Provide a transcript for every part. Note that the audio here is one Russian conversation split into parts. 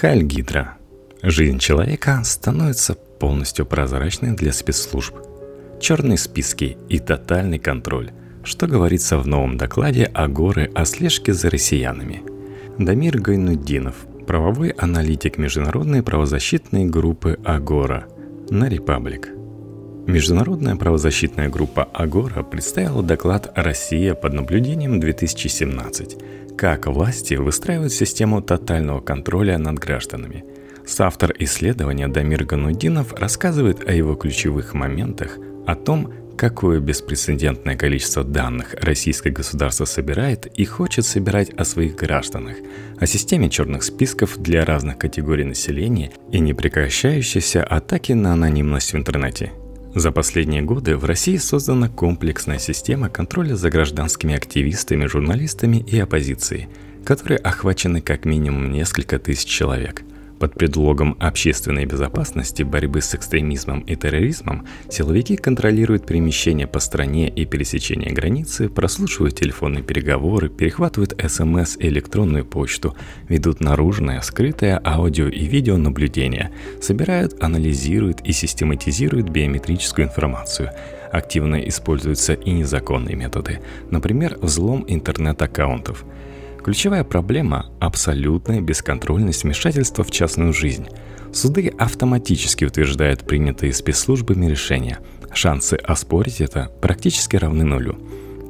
Хайль Гидра. Жизнь человека становится полностью прозрачной для спецслужб. Черные списки и тотальный контроль. Что говорится в новом докладе Агоры о слежке за россиянами. Дамир Гайнуддинов, правовой аналитик международной правозащитной группы Агора на Репаблик. Международная правозащитная группа Агора представила доклад «Россия под наблюдением 2017», как власти выстраивают систему тотального контроля над гражданами. Соавтор исследования Дамир Ганудинов рассказывает о его ключевых моментах, о том, какое беспрецедентное количество данных российское государство собирает и хочет собирать о своих гражданах, о системе черных списков для разных категорий населения и непрекращающейся атаки на анонимность в интернете. За последние годы в России создана комплексная система контроля за гражданскими активистами, журналистами и оппозицией, которые охвачены как минимум несколько тысяч человек – под предлогом общественной безопасности, борьбы с экстремизмом и терроризмом силовики контролируют перемещение по стране и пересечение границы, прослушивают телефонные переговоры, перехватывают СМС и электронную почту, ведут наружное, скрытое аудио и видеонаблюдение, собирают, анализируют и систематизируют биометрическую информацию – активно используются и незаконные методы, например, взлом интернет-аккаунтов – Ключевая проблема – абсолютная бесконтрольность вмешательства в частную жизнь. Суды автоматически утверждают принятые спецслужбами решения. Шансы оспорить это практически равны нулю.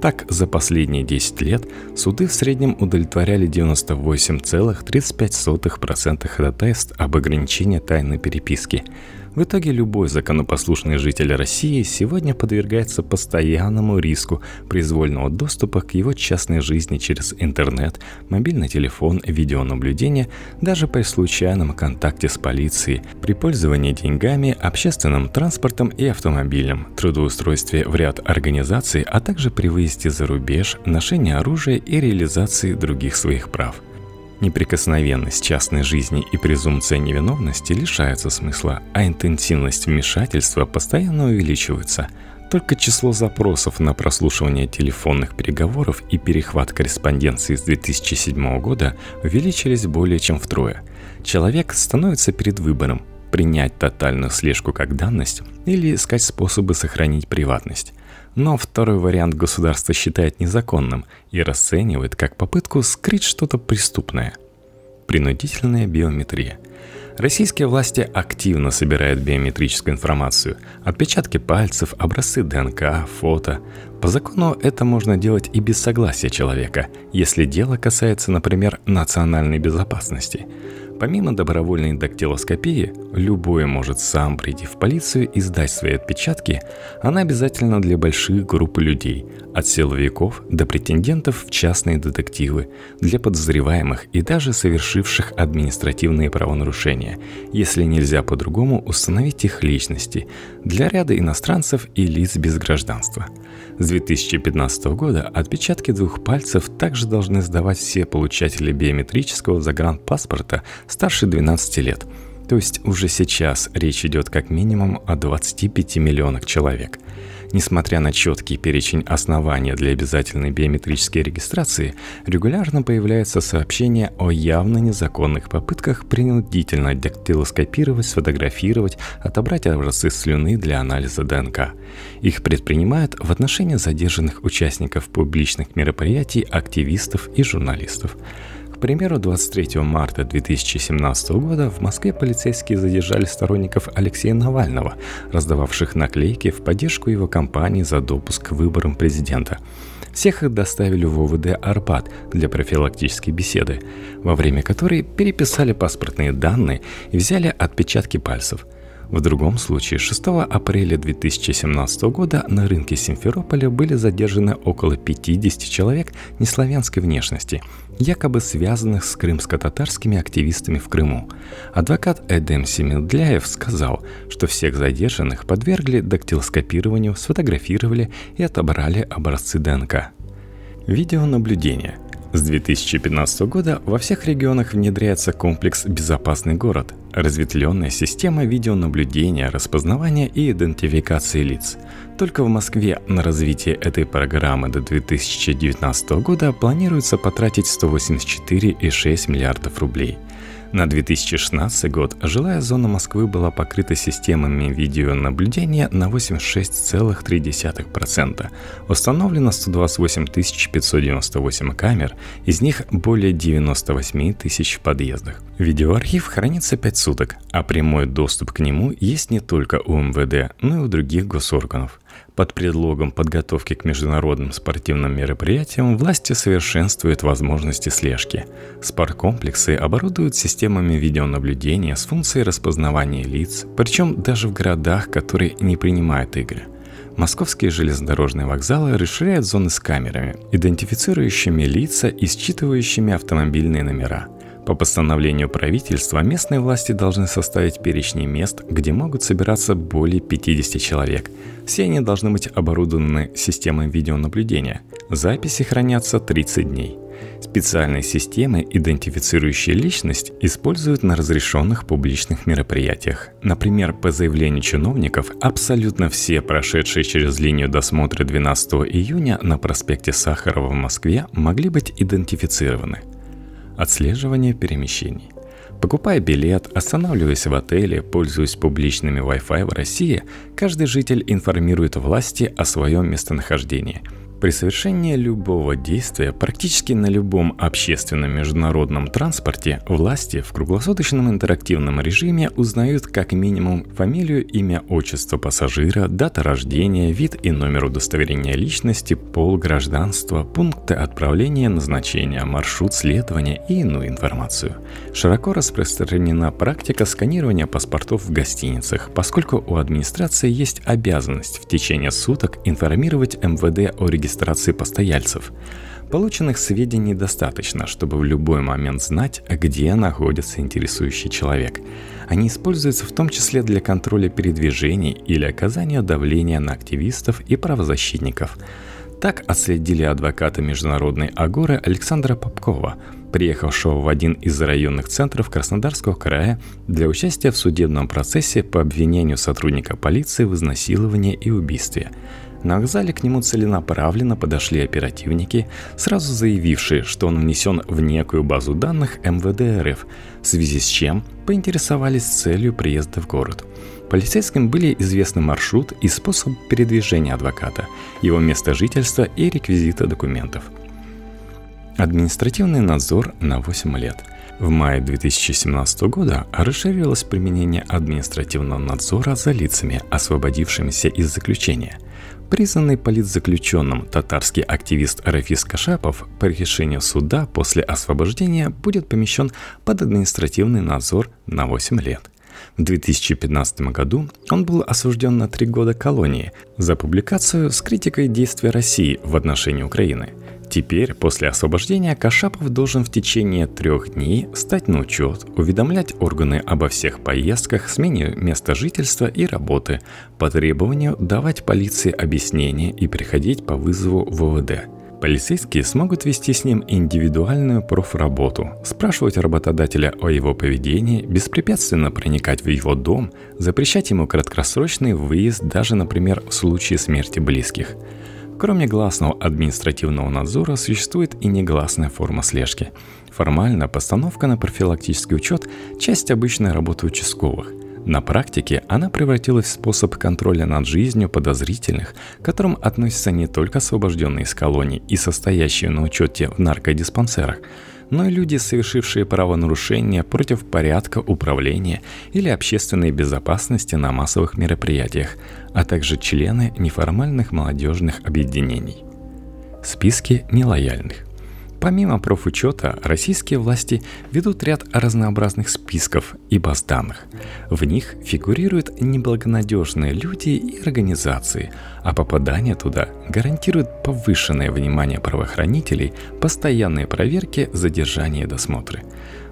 Так, за последние 10 лет суды в среднем удовлетворяли 98,35% ходатайств об ограничении тайны переписки – в итоге любой законопослушный житель России сегодня подвергается постоянному риску произвольного доступа к его частной жизни через интернет, мобильный телефон, видеонаблюдение, даже при случайном контакте с полицией, при пользовании деньгами, общественным транспортом и автомобилем, трудоустройстве в ряд организаций, а также при выезде за рубеж, ношении оружия и реализации других своих прав – Неприкосновенность частной жизни и презумпция невиновности лишаются смысла, а интенсивность вмешательства постоянно увеличивается. Только число запросов на прослушивание телефонных переговоров и перехват корреспонденции с 2007 года увеличились более чем втрое. Человек становится перед выбором – принять тотальную слежку как данность или искать способы сохранить приватность. Но второй вариант государство считает незаконным и расценивает как попытку скрыть что-то преступное. Принудительная биометрия. Российские власти активно собирают биометрическую информацию, отпечатки пальцев, образцы ДНК, фото. По закону это можно делать и без согласия человека, если дело касается, например, национальной безопасности – Помимо добровольной дактилоскопии, любой может сам прийти в полицию и сдать свои отпечатки, она обязательна для больших групп людей, от силовиков до претендентов в частные детективы, для подозреваемых и даже совершивших административные правонарушения, если нельзя по-другому установить их личности, для ряда иностранцев и лиц без гражданства – с 2015 года отпечатки двух пальцев также должны сдавать все получатели биометрического загранпаспорта старше 12 лет. То есть уже сейчас речь идет как минимум о 25 миллионах человек – Несмотря на четкий перечень оснований для обязательной биометрической регистрации, регулярно появляются сообщения о явно незаконных попытках принудительно дактилоскопировать, сфотографировать, отобрать образцы слюны для анализа ДНК. Их предпринимают в отношении задержанных участников публичных мероприятий, активистов и журналистов. К примеру, 23 марта 2017 года в Москве полицейские задержали сторонников Алексея Навального, раздававших наклейки в поддержку его кампании за допуск к выборам президента. Всех их доставили в ОВД «Арбат» для профилактической беседы, во время которой переписали паспортные данные и взяли отпечатки пальцев – в другом случае, 6 апреля 2017 года на рынке Симферополя были задержаны около 50 человек неславянской внешности, якобы связанных с крымско-татарскими активистами в Крыму. Адвокат Эдем Семедляев сказал, что всех задержанных подвергли дактилоскопированию, сфотографировали и отобрали образцы ДНК. Видеонаблюдение – с 2015 года во всех регионах внедряется комплекс «Безопасный город» – разветвленная система видеонаблюдения, распознавания и идентификации лиц. Только в Москве на развитие этой программы до 2019 года планируется потратить 184,6 миллиардов рублей – На 2016 год жилая зона Москвы была покрыта системами видеонаблюдения на 86,3%. Установлено 128 598 камер, из них более 98 тысяч в подъездах. Видеоархив хранится 5 суток, а прямой доступ к нему есть не только у МВД, но и у других госорганов. Под предлогом подготовки к международным спортивным мероприятиям власти совершенствуют возможности слежки. Спорткомплексы оборудуют системами видеонаблюдения с функцией распознавания лиц, причем даже в городах, которые не принимают игры. Московские железнодорожные вокзалы расширяют зоны с камерами, идентифицирующими лица и считывающими автомобильные номера – по постановлению правительства местные власти должны составить перечни мест, где могут собираться более 50 человек. Все они должны быть оборудованы системой видеонаблюдения. Записи хранятся 30 дней. Специальные системы, идентифицирующие личность, используют на разрешенных публичных мероприятиях. Например, по заявлению чиновников, абсолютно все прошедшие через линию досмотра 12 июня на проспекте Сахарова в Москве могли быть идентифицированы – Отслеживание перемещений. Покупая билет, останавливаясь в отеле, пользуясь публичными Wi-Fi в России, каждый житель информирует власти о своем местонахождении – при совершении любого действия практически на любом общественном международном транспорте власти в круглосуточном интерактивном режиме узнают как минимум фамилию, имя, отчество пассажира, дата рождения, вид и номер удостоверения личности, пол, гражданство, пункты отправления, назначения, маршрут следования и иную информацию. Широко распространена практика сканирования паспортов в гостиницах, поскольку у администрации есть обязанность в течение суток информировать МВД о регистрации регистрации постояльцев. Полученных сведений достаточно, чтобы в любой момент знать, где находится интересующий человек. Они используются в том числе для контроля передвижений или оказания давления на активистов и правозащитников. Так отследили адвоката международной агоры Александра Попкова, приехавшего в один из районных центров Краснодарского края для участия в судебном процессе по обвинению сотрудника полиции в изнасиловании и убийстве. На вокзале к нему целенаправленно подошли оперативники, сразу заявившие, что он внесен в некую базу данных МВД РФ, в связи с чем поинтересовались целью приезда в город. Полицейским были известны маршрут и способ передвижения адвоката, его место жительства и реквизиты документов. Административный надзор на 8 лет – в мае 2017 года расширилось применение административного надзора за лицами, освободившимися из заключения – Признанный политзаключенным татарский активист Рафис Кашапов по решению суда после освобождения будет помещен под административный надзор на 8 лет. В 2015 году он был осужден на три года колонии за публикацию с критикой действия России в отношении Украины – Теперь, после освобождения, Кашапов должен в течение трех дней стать на учет, уведомлять органы обо всех поездках, смене места жительства и работы, по требованию давать полиции объяснения и приходить по вызову ВВД. Полицейские смогут вести с ним индивидуальную профработу, спрашивать работодателя о его поведении, беспрепятственно проникать в его дом, запрещать ему краткосрочный выезд даже, например, в случае смерти близких – Кроме гласного административного надзора существует и негласная форма слежки. Формально постановка на профилактический учет – часть обычной работы участковых. На практике она превратилась в способ контроля над жизнью подозрительных, к которым относятся не только освобожденные из колоний и состоящие на учете в наркодиспансерах – но и люди, совершившие правонарушения против порядка управления или общественной безопасности на массовых мероприятиях, а также члены неформальных молодежных объединений. Списки нелояльных. Помимо профучета, российские власти ведут ряд разнообразных списков и баз данных. В них фигурируют неблагонадежные люди и организации, а попадание туда гарантирует повышенное внимание правоохранителей, постоянные проверки, задержания и досмотры.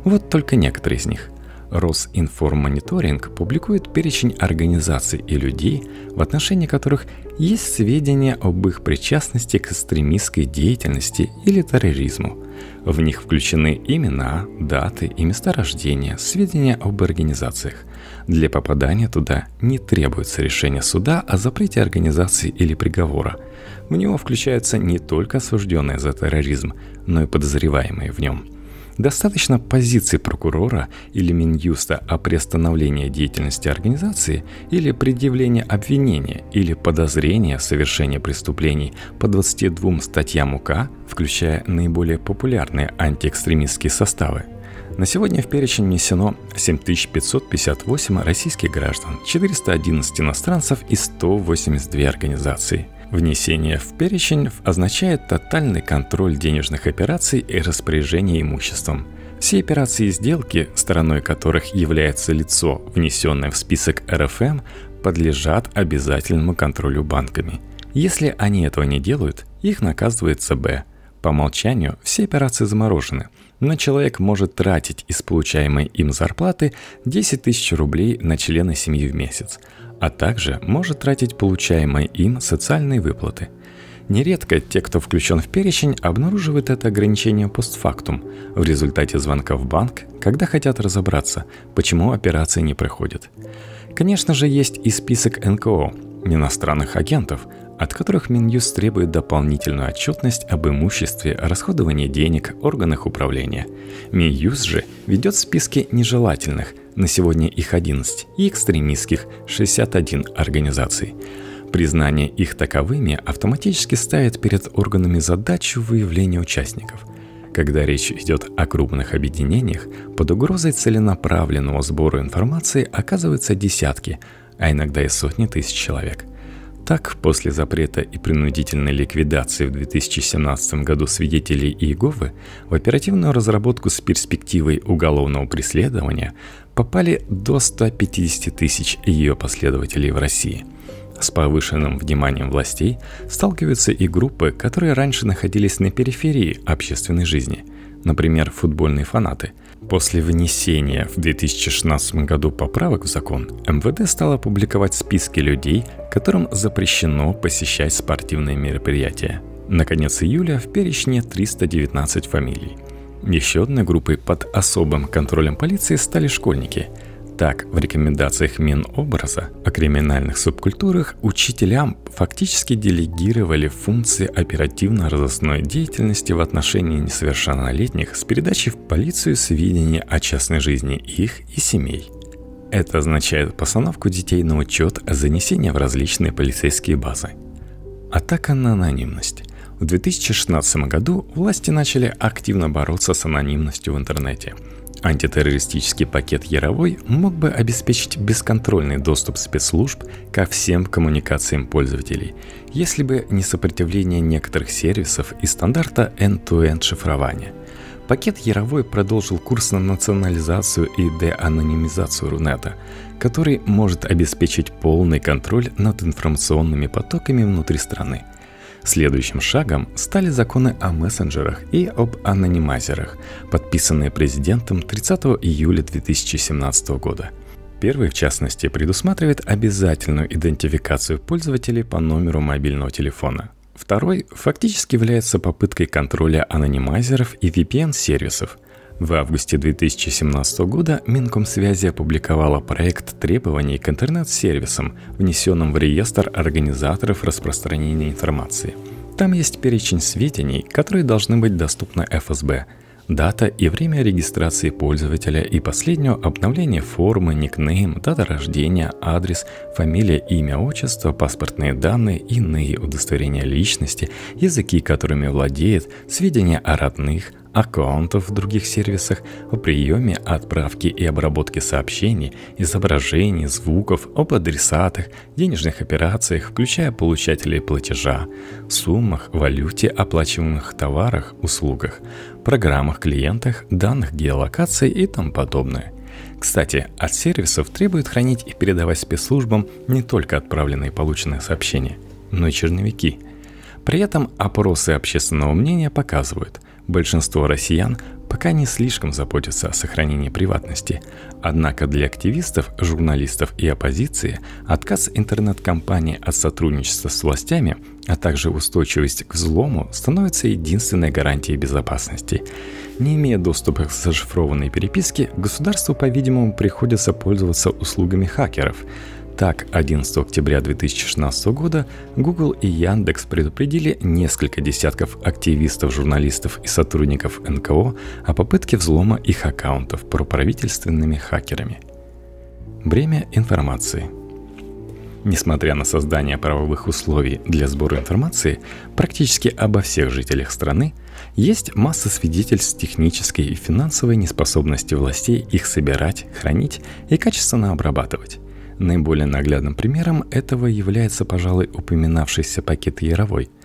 Вот только некоторые из них – Росинформониторинг публикует перечень организаций и людей, в отношении которых есть сведения об их причастности к экстремистской деятельности или терроризму. В них включены имена, даты и места рождения, сведения об организациях. Для попадания туда не требуется решение суда о запрете организации или приговора. В него включаются не только осужденные за терроризм, но и подозреваемые в нем – Достаточно позиции прокурора или Минюста о приостановлении деятельности организации или предъявления обвинения или подозрения в совершении преступлений по 22 статьям УК, включая наиболее популярные антиэкстремистские составы. На сегодня в перечень внесено 7558 российских граждан, 411 иностранцев и 182 организации – Внесение в перечень означает тотальный контроль денежных операций и распоряжение имуществом. Все операции и сделки, стороной которых является лицо, внесенное в список РФМ, подлежат обязательному контролю банками. Если они этого не делают, их наказывает ЦБ. По умолчанию все операции заморожены, но человек может тратить из получаемой им зарплаты 10 тысяч рублей на члена семьи в месяц – а также может тратить получаемые им социальные выплаты. Нередко те, кто включен в перечень, обнаруживают это ограничение постфактум в результате звонка в банк, когда хотят разобраться, почему операция не проходит. Конечно же, есть и список НКО, иностранных агентов, от которых Минюст требует дополнительную отчетность об имуществе, расходовании денег, органах управления. Минюст же ведет списки нежелательных – на сегодня их 11, и экстремистских 61 организаций. Признание их таковыми автоматически ставит перед органами задачу выявления участников. Когда речь идет о крупных объединениях, под угрозой целенаправленного сбора информации оказываются десятки, а иногда и сотни тысяч человек – так, после запрета и принудительной ликвидации в 2017 году свидетелей Иеговы в оперативную разработку с перспективой уголовного преследования попали до 150 тысяч ее последователей в России. С повышенным вниманием властей сталкиваются и группы, которые раньше находились на периферии общественной жизни, например, футбольные фанаты – После внесения в 2016 году поправок в закон, МВД стало публиковать списки людей, которым запрещено посещать спортивные мероприятия. На конец июля в перечне 319 фамилий. Еще одной группой под особым контролем полиции стали школьники – так, в рекомендациях Минобраза о криминальных субкультурах учителям фактически делегировали функции оперативно-розыскной деятельности в отношении несовершеннолетних с передачей в полицию сведений о частной жизни их и семей. Это означает постановку детей на учет занесения в различные полицейские базы. Атака на анонимность. В 2016 году власти начали активно бороться с анонимностью в интернете – Антитеррористический пакет Яровой мог бы обеспечить бесконтрольный доступ спецслужб ко всем коммуникациям пользователей, если бы не сопротивление некоторых сервисов и стандарта end-to-end шифрования. Пакет Яровой продолжил курс на национализацию и деанонимизацию Рунета, который может обеспечить полный контроль над информационными потоками внутри страны – Следующим шагом стали законы о мессенджерах и об анонимайзерах, подписанные президентом 30 июля 2017 года. Первый, в частности, предусматривает обязательную идентификацию пользователей по номеру мобильного телефона. Второй фактически является попыткой контроля анонимайзеров и VPN-сервисов – в августе 2017 года Минкомсвязи опубликовала проект требований к интернет-сервисам, внесенным в реестр организаторов распространения информации. Там есть перечень сведений, которые должны быть доступны ФСБ, дата и время регистрации пользователя и последнего обновления формы, никнейм, дата рождения, адрес, фамилия, имя, отчество, паспортные данные, иные удостоверения личности, языки, которыми владеет, сведения о родных, аккаунтов в других сервисах, о приеме, отправке и обработке сообщений, изображений, звуков, об адресатах, денежных операциях, включая получателей платежа, суммах, валюте, оплачиваемых товарах, услугах, программах, клиентах, данных геолокации и тому подобное. Кстати, от сервисов требует хранить и передавать спецслужбам не только отправленные и полученные сообщения, но и черновики. При этом опросы общественного мнения показывают – Большинство россиян пока не слишком заботятся о сохранении приватности. Однако для активистов, журналистов и оппозиции отказ интернет-компании от сотрудничества с властями, а также устойчивость к взлому становится единственной гарантией безопасности. Не имея доступа к зашифрованной переписке, государству, по-видимому, приходится пользоваться услугами хакеров – Так, 11 октября 2016 года Google и Яндекс предупредили несколько десятков активистов, журналистов и сотрудников НКО о попытке взлома их аккаунтов проправительственными хакерами. Бремя информации – Несмотря на создание правовых условий для сбора информации практически обо всех жителях страны, есть масса свидетельств технической и финансовой неспособности властей их собирать, хранить и качественно обрабатывать. Наиболее наглядным примером этого является, пожалуй, упоминавшийся пакет Яровой –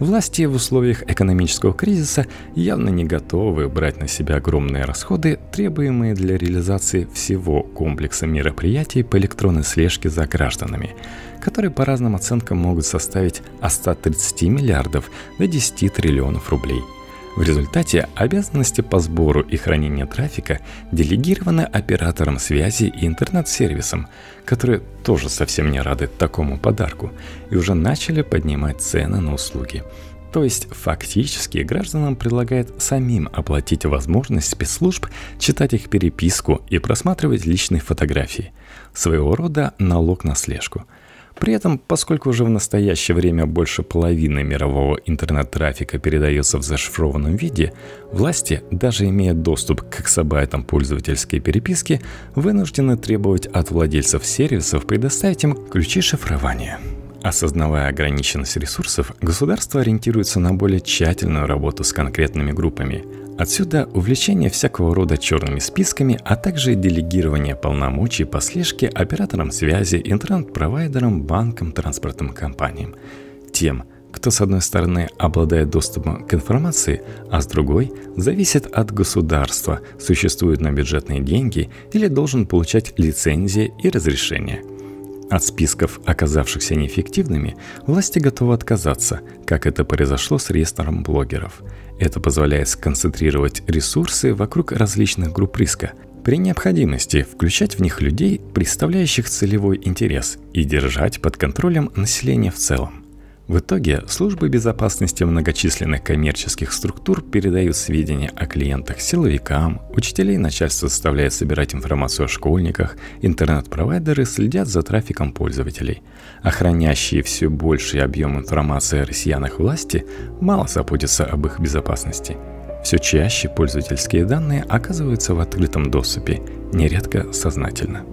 Власти в условиях экономического кризиса явно не готовы брать на себя огромные расходы, требуемые для реализации всего комплекса мероприятий по электронной слежке за гражданами, которые по разным оценкам могут составить от 130 миллиардов до 10 триллионов рублей – в результате обязанности по сбору и хранению трафика делегированы операторам связи и интернет-сервисам, которые тоже совсем не рады такому подарку и уже начали поднимать цены на услуги. То есть фактически гражданам предлагают самим оплатить возможность спецслужб читать их переписку и просматривать личные фотографии. Своего рода налог на слежку – при этом, поскольку уже в настоящее время больше половины мирового интернет-трафика передается в зашифрованном виде, власти, даже имея доступ к эксабайтам пользовательской переписки, вынуждены требовать от владельцев сервисов предоставить им ключи шифрования. Осознавая ограниченность ресурсов, государство ориентируется на более тщательную работу с конкретными группами – Отсюда увлечение всякого рода черными списками, а также делегирование полномочий по слежке операторам связи, интернет-провайдерам, банкам, транспортным компаниям. Тем, кто с одной стороны обладает доступом к информации, а с другой зависит от государства, существует на бюджетные деньги или должен получать лицензии и разрешения. От списков, оказавшихся неэффективными, власти готовы отказаться, как это произошло с реестром блогеров – это позволяет сконцентрировать ресурсы вокруг различных групп риска, при необходимости включать в них людей, представляющих целевой интерес, и держать под контролем население в целом. В итоге службы безопасности многочисленных коммерческих структур передают сведения о клиентах силовикам, учителей начальство заставляет собирать информацию о школьниках, интернет-провайдеры следят за трафиком пользователей. Охранящие все больший объем информации о россиянах власти мало заботятся об их безопасности. Все чаще пользовательские данные оказываются в открытом доступе, нередко сознательно.